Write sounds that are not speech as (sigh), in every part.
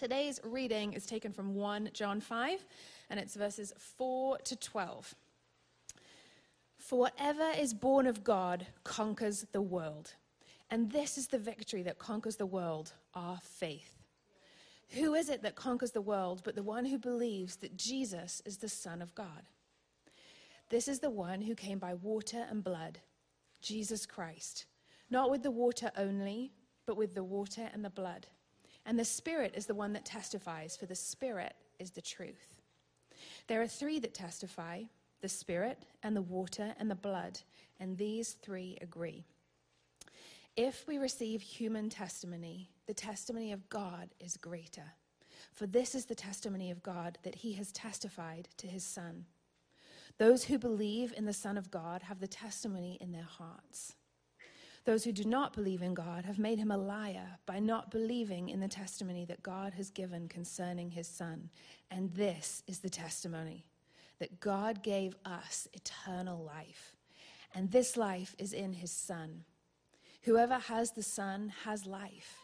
Today's reading is taken from 1 John 5, and it's verses 4 to 12. For whatever is born of God conquers the world. And this is the victory that conquers the world our faith. Who is it that conquers the world but the one who believes that Jesus is the Son of God? This is the one who came by water and blood, Jesus Christ, not with the water only, but with the water and the blood. And the Spirit is the one that testifies, for the Spirit is the truth. There are three that testify the Spirit, and the water, and the blood, and these three agree. If we receive human testimony, the testimony of God is greater. For this is the testimony of God that he has testified to his Son. Those who believe in the Son of God have the testimony in their hearts. Those who do not believe in God have made him a liar by not believing in the testimony that God has given concerning his Son. And this is the testimony that God gave us eternal life. And this life is in his Son. Whoever has the Son has life.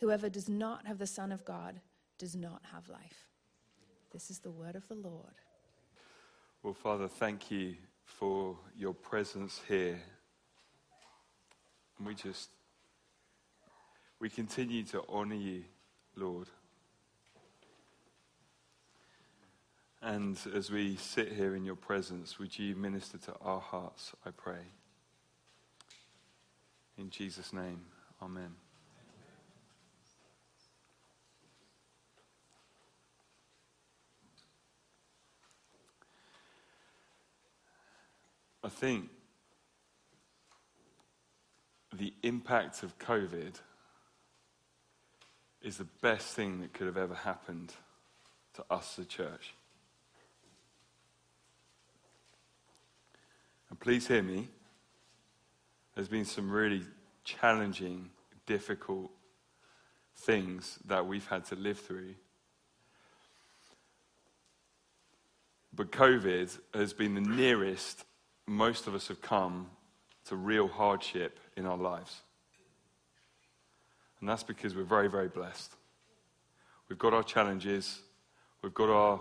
Whoever does not have the Son of God does not have life. This is the word of the Lord. Well, Father, thank you for your presence here and we just, we continue to honor you, Lord. And as we sit here in your presence, would you minister to our hearts, I pray. In Jesus' name, amen. I think the impact of COVID is the best thing that could have ever happened to us, the church. And please hear me. There's been some really challenging, difficult things that we've had to live through. But COVID has been the nearest most of us have come to real hardship in our lives. And that's because we're very, very blessed. We've got our challenges, we've got our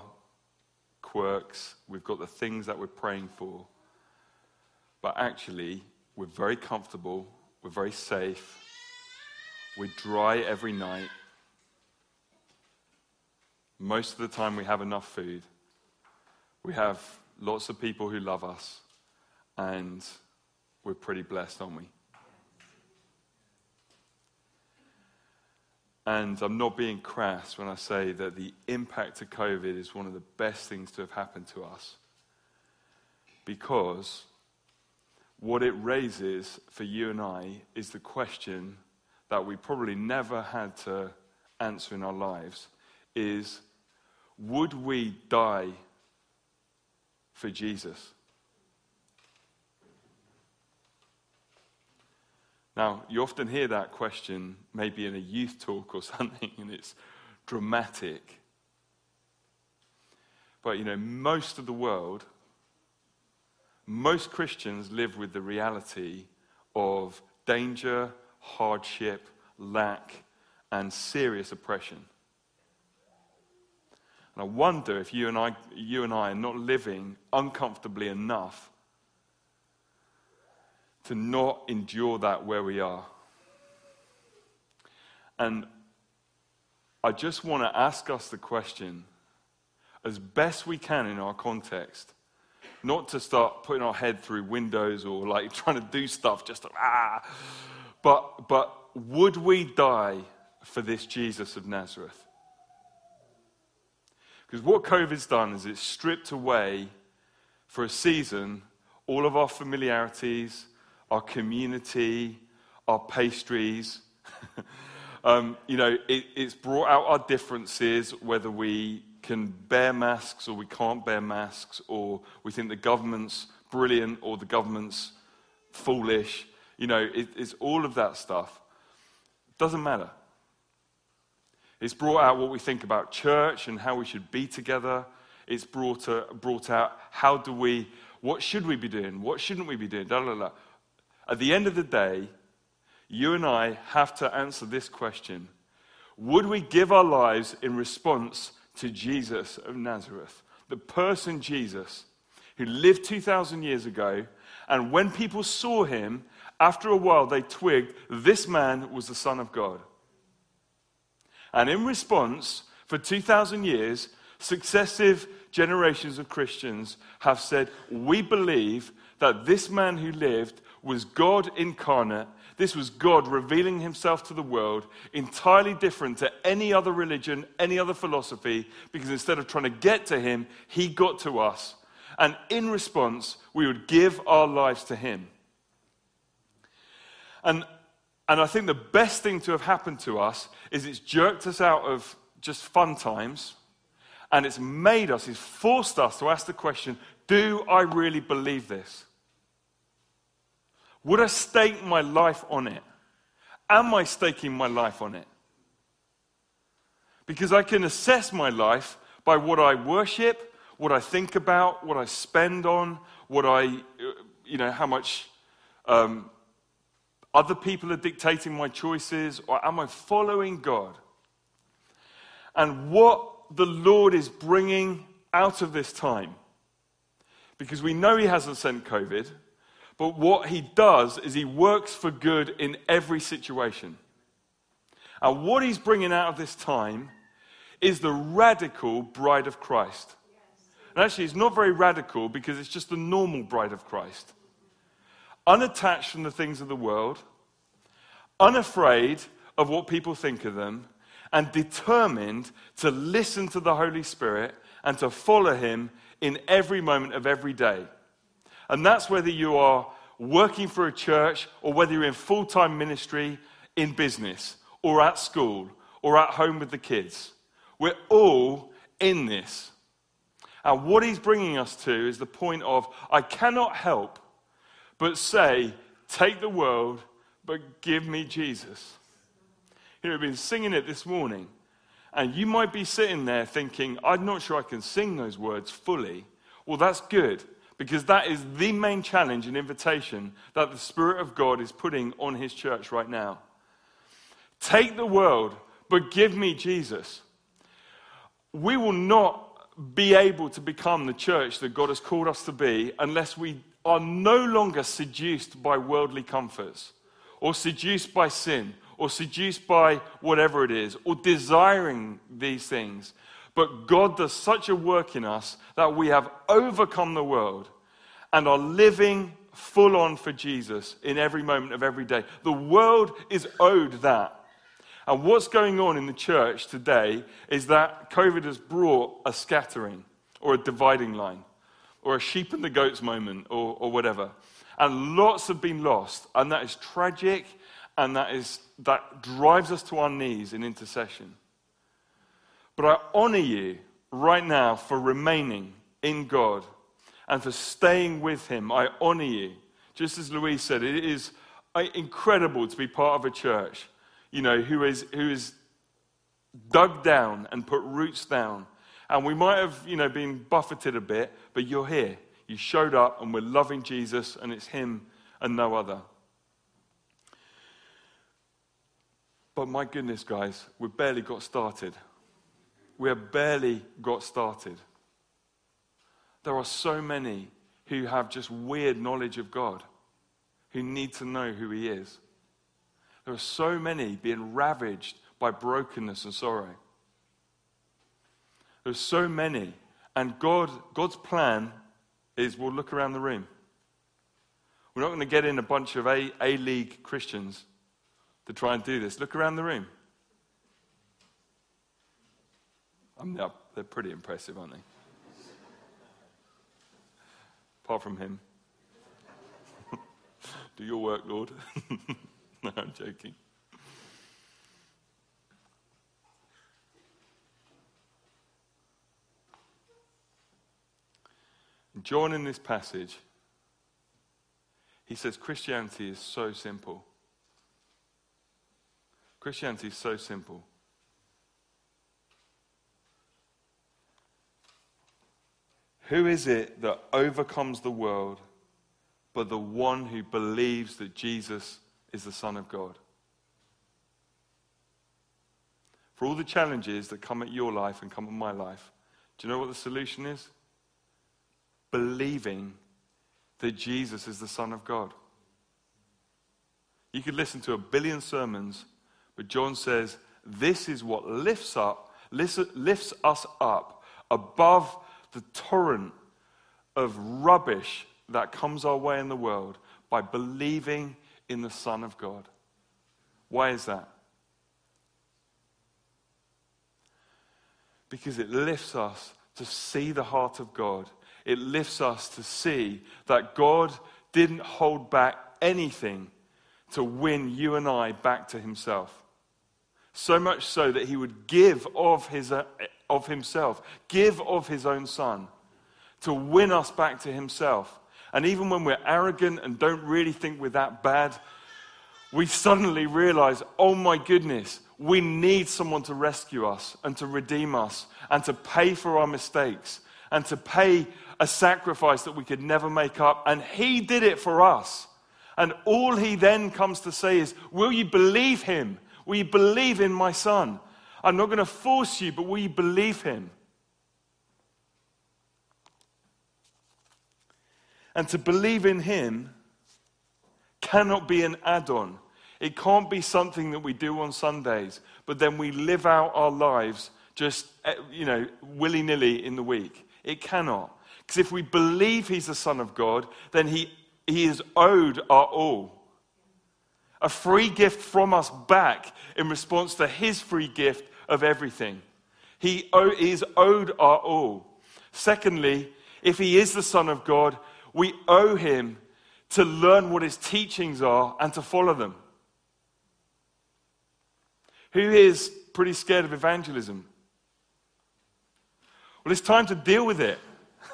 quirks, we've got the things that we're praying for. But actually, we're very comfortable, we're very safe, we're dry every night. Most of the time, we have enough food. We have lots of people who love us, and we're pretty blessed, aren't we? And I'm not being crass when I say that the impact of COVID is one of the best things to have happened to us. Because what it raises for you and I is the question that we probably never had to answer in our lives is would we die for Jesus? Now, you often hear that question maybe in a youth talk or (laughs) something, and it's dramatic. But, you know, most of the world, most Christians live with the reality of danger, hardship, lack, and serious oppression. And I wonder if you and I, you and I are not living uncomfortably enough to not endure that where we are. And I just want to ask us the question, as best we can in our context, not to start putting our head through windows or like (laughs) trying to do stuff just to, ah, but, but would we die for this Jesus of Nazareth? Because what COVID's done is it's stripped away for a season all of our familiarities, our community, our pastries. (laughs) um, you know, it, it's brought out our differences, whether we can bear masks or we can't bear masks, or we think the government's brilliant or the government's foolish. You know, it, it's all of that stuff. Doesn't matter. It's brought out what we think about church and how we should be together. It's brought, uh, brought out how do we, what should we be doing? What shouldn't we be doing? Da, da, da. At the end of the day, you and I have to answer this question Would we give our lives in response to Jesus of Nazareth, the person Jesus who lived 2,000 years ago? And when people saw him, after a while they twigged this man was the Son of God. And in response, for 2,000 years, successive generations of Christians have said, We believe that this man who lived was God incarnate. This was God revealing himself to the world, entirely different to any other religion, any other philosophy, because instead of trying to get to him, he got to us. And in response, we would give our lives to him. And, and I think the best thing to have happened to us is it's jerked us out of just fun times and it's made us, it's forced us to ask the question do I really believe this? Would I stake my life on it? Am I staking my life on it? Because I can assess my life by what I worship, what I think about, what I spend on, what I, you know, how much um, other people are dictating my choices, or am I following God? And what the Lord is bringing out of this time, because we know He hasn't sent COVID, but what He does is He works for good in every situation. And what He's bringing out of this time is the radical bride of Christ. And actually, it's not very radical because it's just the normal bride of Christ. Unattached from the things of the world, unafraid of what people think of them, and determined to listen to the Holy Spirit and to follow Him in every moment of every day. And that's whether you are working for a church or whether you're in full time ministry, in business, or at school, or at home with the kids. We're all in this. And what he's bringing us to is the point of I cannot help but say, Take the world, but give me Jesus. You know, we've been singing it this morning, and you might be sitting there thinking, I'm not sure I can sing those words fully. Well, that's good, because that is the main challenge and invitation that the Spirit of God is putting on His church right now. Take the world, but give me Jesus. We will not be able to become the church that God has called us to be unless we are no longer seduced by worldly comforts or seduced by sin or seduced by whatever it is or desiring these things. But God does such a work in us that we have overcome the world and are living full on for Jesus in every moment of every day. The world is owed that. And what's going on in the church today is that COVID has brought a scattering or a dividing line or a sheep and the goats moment or, or whatever. And lots have been lost. And that is tragic and that, is, that drives us to our knees in intercession. But I honor you right now for remaining in God and for staying with Him. I honor you. Just as Louise said, it is uh, incredible to be part of a church you know, who is, who is dug down and put roots down. And we might have, you know, been buffeted a bit, but you're here. You showed up and we're loving Jesus and it's Him and no other. But my goodness, guys, we've barely got started. We have barely got started. There are so many who have just weird knowledge of God, who need to know who He is. There are so many being ravaged by brokenness and sorrow. There's so many. And God, God's plan is we'll look around the room. We're not going to get in a bunch of A, a league Christians to try and do this. Look around the room. I mean, they're pretty impressive, aren't they? Apart from him. (laughs) do your work, Lord. (laughs) no, I'm joking. John, in this passage, he says Christianity is so simple. Christianity is so simple. Who is it that overcomes the world but the one who believes that Jesus is the Son of God. for all the challenges that come at your life and come at my life, do you know what the solution is? Believing that Jesus is the Son of God. You could listen to a billion sermons, but John says this is what lifts up, lifts us up above the torrent of rubbish that comes our way in the world by believing in the Son of God. Why is that? Because it lifts us to see the heart of God. It lifts us to see that God didn't hold back anything to win you and I back to Himself. So much so that He would give of, his, of Himself, give of His own Son to win us back to Himself. And even when we're arrogant and don't really think we're that bad, we suddenly realize, oh my goodness, we need someone to rescue us and to redeem us and to pay for our mistakes and to pay a sacrifice that we could never make up. And He did it for us. And all He then comes to say is, Will you believe Him? Will you believe in my Son? I'm not going to force you, but will you believe Him? And to believe in Him cannot be an add on. It can't be something that we do on Sundays, but then we live out our lives just, eh, you know, willy nilly in the week. It cannot. Because if we believe He's the Son of God, then He, he is owed our all. A free gift from us back in response to His free gift of everything. He, is owed our all. Secondly, if He is the Son of God, we owe Him to learn what His teachings are and to follow them. Who is pretty scared of evangelism? Well, it's time to deal with it.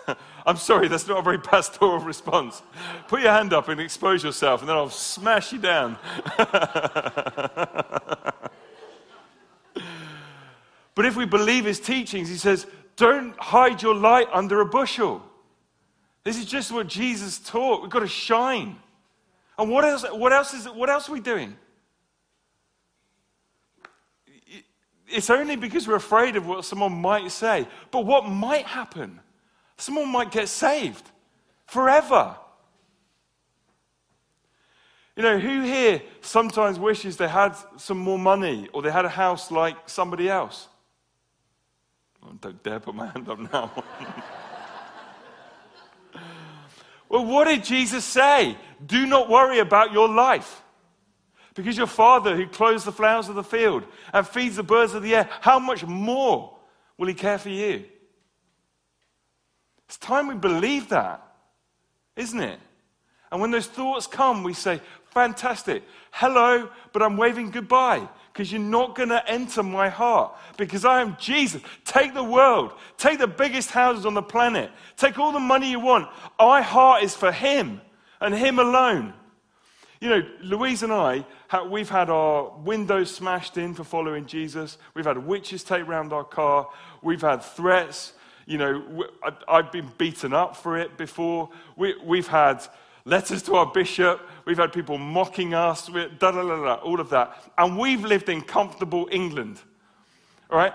(laughs) I'm sorry, that's not a very (laughs) pastoral response. Put your hand up and expose yourself, and then I'll smash you down. (laughs) but if we believe his teachings, he says, don't hide your light under a bushel. This is just what Jesus taught. We've got to shine. And what else, what else, is, what else are we doing? It's only because we're afraid of what someone might say. But what might happen? Someone might get saved forever. You know, who here sometimes wishes they had some more money or they had a house like somebody else? I don't dare put my hand up now. well, what did Jesus say? Do not worry about your life. Because your Father, who clothes the flowers of the field and feeds the birds of the air, how much more will He care for you? It's time we believe that, isn't it? And when those thoughts come, we say, Fantastic. Hello, but I'm waving goodbye because you're not going to enter my heart because I am Jesus. Take the world, take the biggest houses on the planet, take all the money you want. My heart is for Him and Him alone. You know, Louise and I, we've had our windows smashed in for following Jesus. We've had witches take round our car. We've had threats. You know, I've been beaten up for it before. We, have had letters to our bishop. We've had people mocking us. Da, da, da, da, all of that. And we've lived in comfortable England. All right?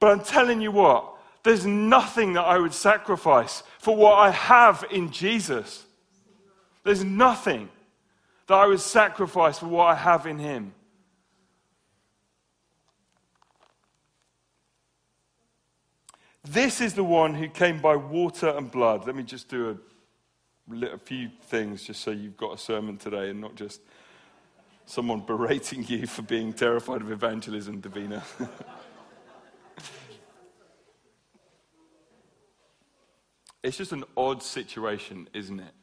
But I'm telling you what, there's nothing that I would sacrifice for what I have in Jesus. There's nothing that I would sacrifice for what I have in Him. This is the one who came by water and blood. Let me just do a, a few things just so you've got a sermon today and not just someone (laughs) berating you for being terrified of evangelism, Davina. (laughs) it's just an odd situation, isn't it?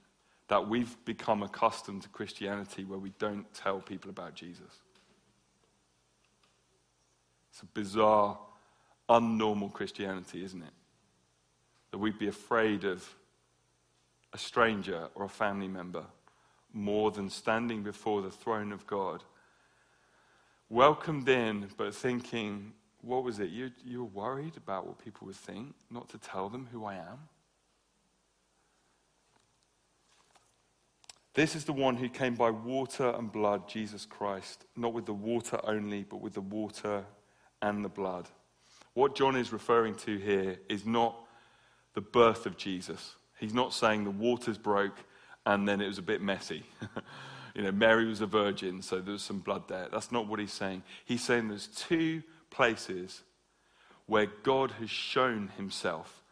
that we've become accustomed to Christianity where we don't tell people about Jesus. It's a bizarre, unnormal Christianity, isn't it? That we'd be afraid of a stranger or a family member more than standing before the throne of God, welcomed in, but thinking, what was it? You, you're worried about what people would think, not to tell them who I am? This is the one who came by water and blood, Jesus Christ, not with the water only, but with the water and the blood. What John is referring to here is not the birth of Jesus. He's not saying the waters broke and then it was a bit messy. (laughs) you know, Mary was a virgin, so there was some blood there. That's not what he's saying. He's saying there's two places where God has shown himself.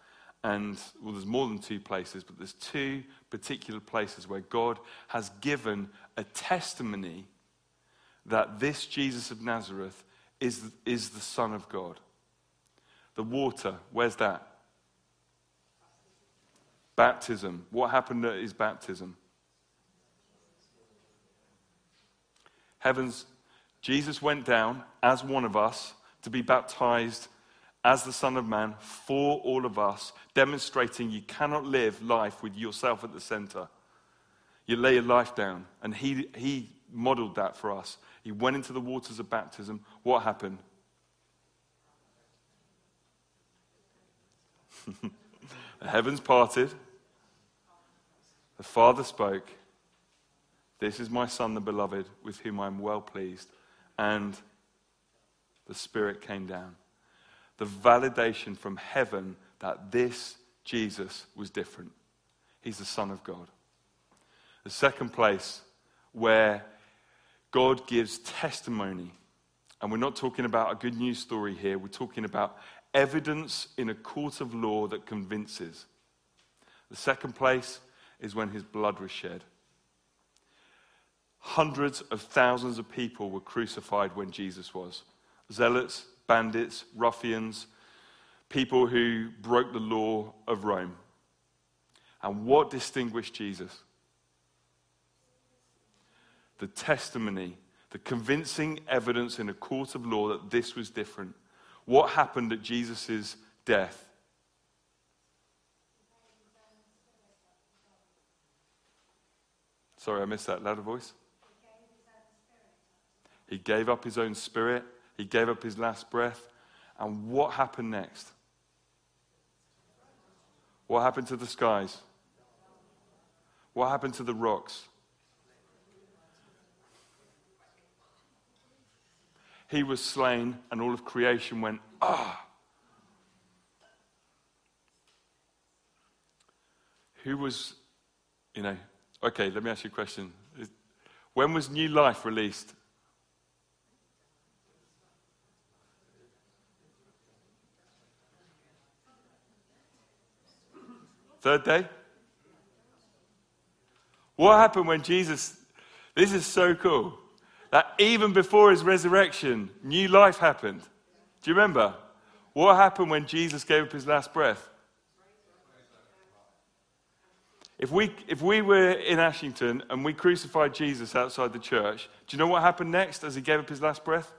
And, well, there's more than two places, but there's two particular places where God has given a testimony that this Jesus of Nazareth is, is the Son of God. The water, where's that? Baptism. What happened at his baptism? Heavens, Jesus went down as one of us to be baptized as the Son of Man for all of us, demonstrating you cannot live life with yourself at the center. You lay your life down. And he, he modeled that for us. He went into the waters of baptism. What happened? (laughs) the heavens parted. The Father spoke. This is my Son, the beloved, with whom I am well pleased. And the Spirit came down. The validation from heaven that this Jesus was different. He's the Son of God. The second place where God gives testimony, and we're not talking about a good news story here, we're talking about evidence in a court of law that convinces. The second place is when his blood was shed. Hundreds of thousands of people were crucified when Jesus was zealots, bandits, ruffians, people who broke the law of Rome. And what distinguished Jesus? The testimony, the convincing evidence in a court of law that this was different. What happened at Jesus' death? Sorry, I missed that. Louder voice. He gave up his own spirit. He gave up his last breath. And what happened next? What happened to the skies? What happened to the rocks? He was slain, and all of creation went, ah. Who was, you know, okay, let me ask you a question. When was New Life released? Third day? What happened when Jesus, this is so cool, that even before his resurrection, new life happened. Do you remember? What happened when Jesus gave up his last breath? If we, if we were in Ashington and we crucified Jesus outside the church, do you know what happened next as he gave up his last breath?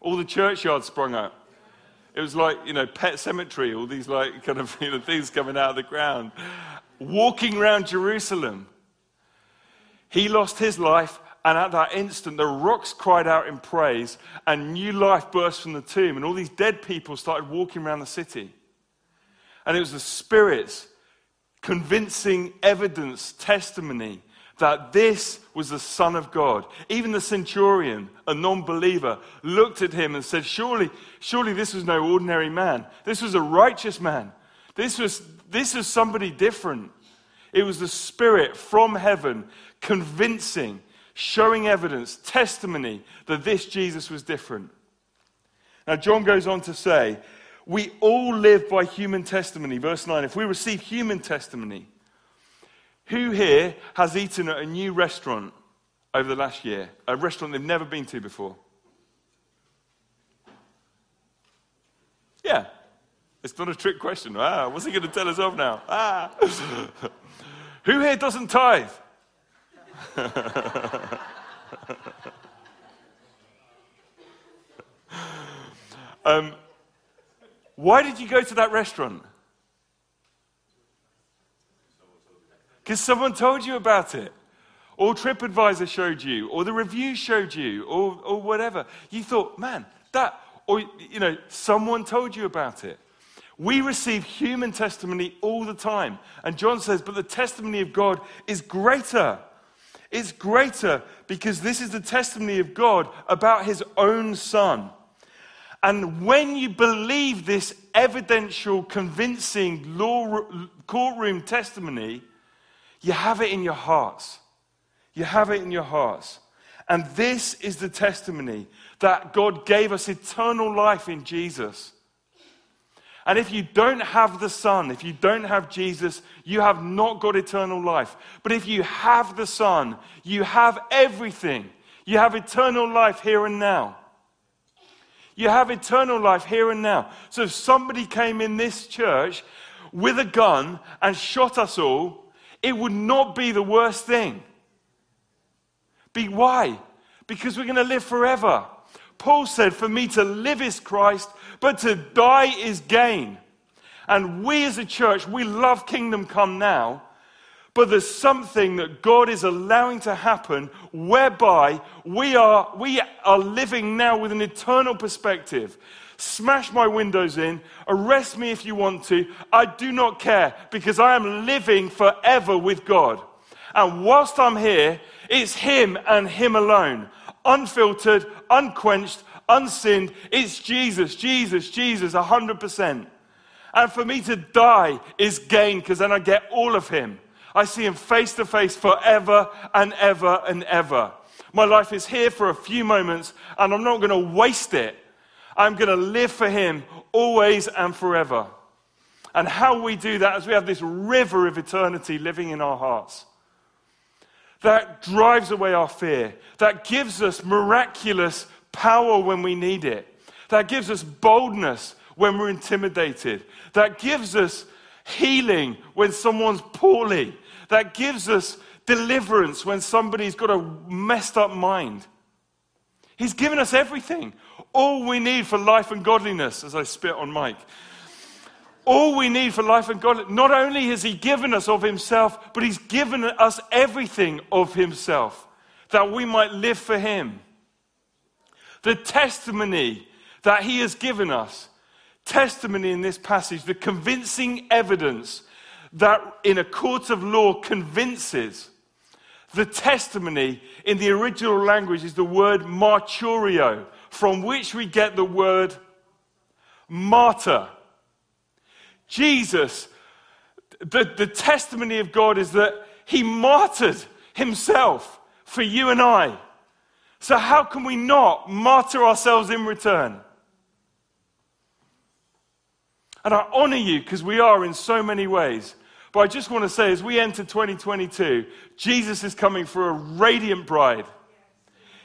All the churchyards sprung up. It was like, you know, pet cemetery, all these like kind of (laughs) you know, things coming out of the ground. Walking around Jerusalem. He lost his life, and at that instant, the rocks cried out in praise, and new life burst from the tomb, and all these dead people started walking around the city. And it was the spirits convincing evidence, testimony that this was the Son of God. Even the centurion, a non believer, looked at him and said, surely, surely this was no ordinary man. This was a righteous man. This was, this was somebody different. It was the Spirit from heaven convincing, showing evidence, testimony that this Jesus was different. Now, John goes on to say, We all live by human testimony. Verse 9 if we receive human testimony, who here has eaten at a new restaurant over the last year? A restaurant they've never been to before? Yeah. It's not a trick question. Ah, what's he going to tell us off now? Ah. (laughs) Who here doesn't tithe? (laughs) um, why did you go to that restaurant? Because someone told you about it. Or TripAdvisor showed you, or the review showed you, or, or whatever. You thought, man, that, or, you know, someone told you about it. We receive human testimony all the time. And John says, but the testimony of God is greater. It's greater because this is the testimony of God about his own son. And when you believe this evidential, convincing law, courtroom testimony, you have it in your hearts. You have it in your hearts. And this is the testimony that God gave us eternal life in Jesus. And if you don't have the Son, if you don't have Jesus, you have not got eternal life. But if you have the Son, you have everything. You have eternal life here and now. You have eternal life here and now. So if somebody came in this church with a gun and shot us all, it would not be the worst thing. Be why? Because we're going to live forever. Paul said, For me to live is Christ, but to die is gain. And we as a church, we love kingdom come now, but there's something that God is allowing to happen whereby we are, we are living now with an eternal perspective. Smash my windows in, arrest me if you want to. I do not care because I am living forever with God. And whilst I'm here, it's Him and Him alone unfiltered, unquenched, unsinned. It's Jesus, Jesus, Jesus, 100%. And for me to die is gain because then I get all of Him. I see Him face to face forever and ever and ever. My life is here for a few moments and I'm not going to waste it. I'm going to live for Him always and forever. And how we do that is we have this river of eternity living in our hearts that drives away our fear, that gives us miraculous power when we need it, that gives us boldness when we're intimidated, that gives us healing when someone's poorly, that gives us deliverance when somebody's got a messed up mind. He's given us everything, all we need for life and godliness, as I spit on Mike all we need for life and God. Not only has He given us of Himself, but He's given us everything of Himself that we might live for Him. The testimony that He has given us, testimony in this passage, the convincing evidence that in a court of law convinces. The testimony in the original language is the word marturio, from which we get the word martyr. Jesus, the, the testimony of God is that he martyred himself for you and I. So, how can we not martyr ourselves in return? And I honor you because we are in so many ways. But I just want to say, as we enter 2022, Jesus is coming for a radiant bride.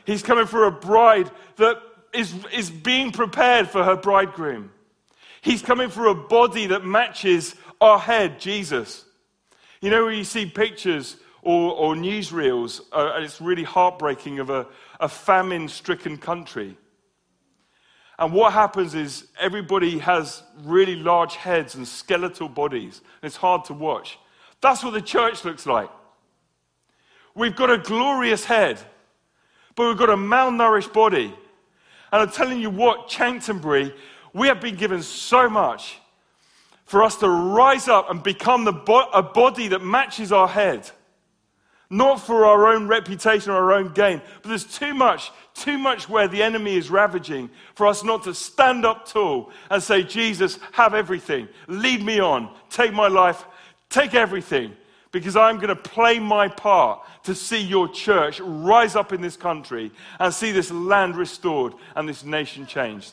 He's coming for a bride that is, is being prepared for her bridegroom. He's coming for a body that matches our head, Jesus. You know, where you see pictures or, or newsreels, uh, and it's really heartbreaking of a, a famine stricken country. And what happens is everybody has really large heads and skeletal bodies, and it's hard to watch. That's what the church looks like. We've got a glorious head, but we've got a malnourished body. And I'm telling you what, Chanctonbury we have been given so much for us to rise up and become bo- a body that matches our head. Not for our own reputation or our own gain, but there's too much, too much where the enemy is ravaging for us not to stand up tall and say, Jesus, have everything. Lead me on. Take my life. Take everything. Because I'm going to play my part to see your church rise up in this country and see this land restored and this nation changed.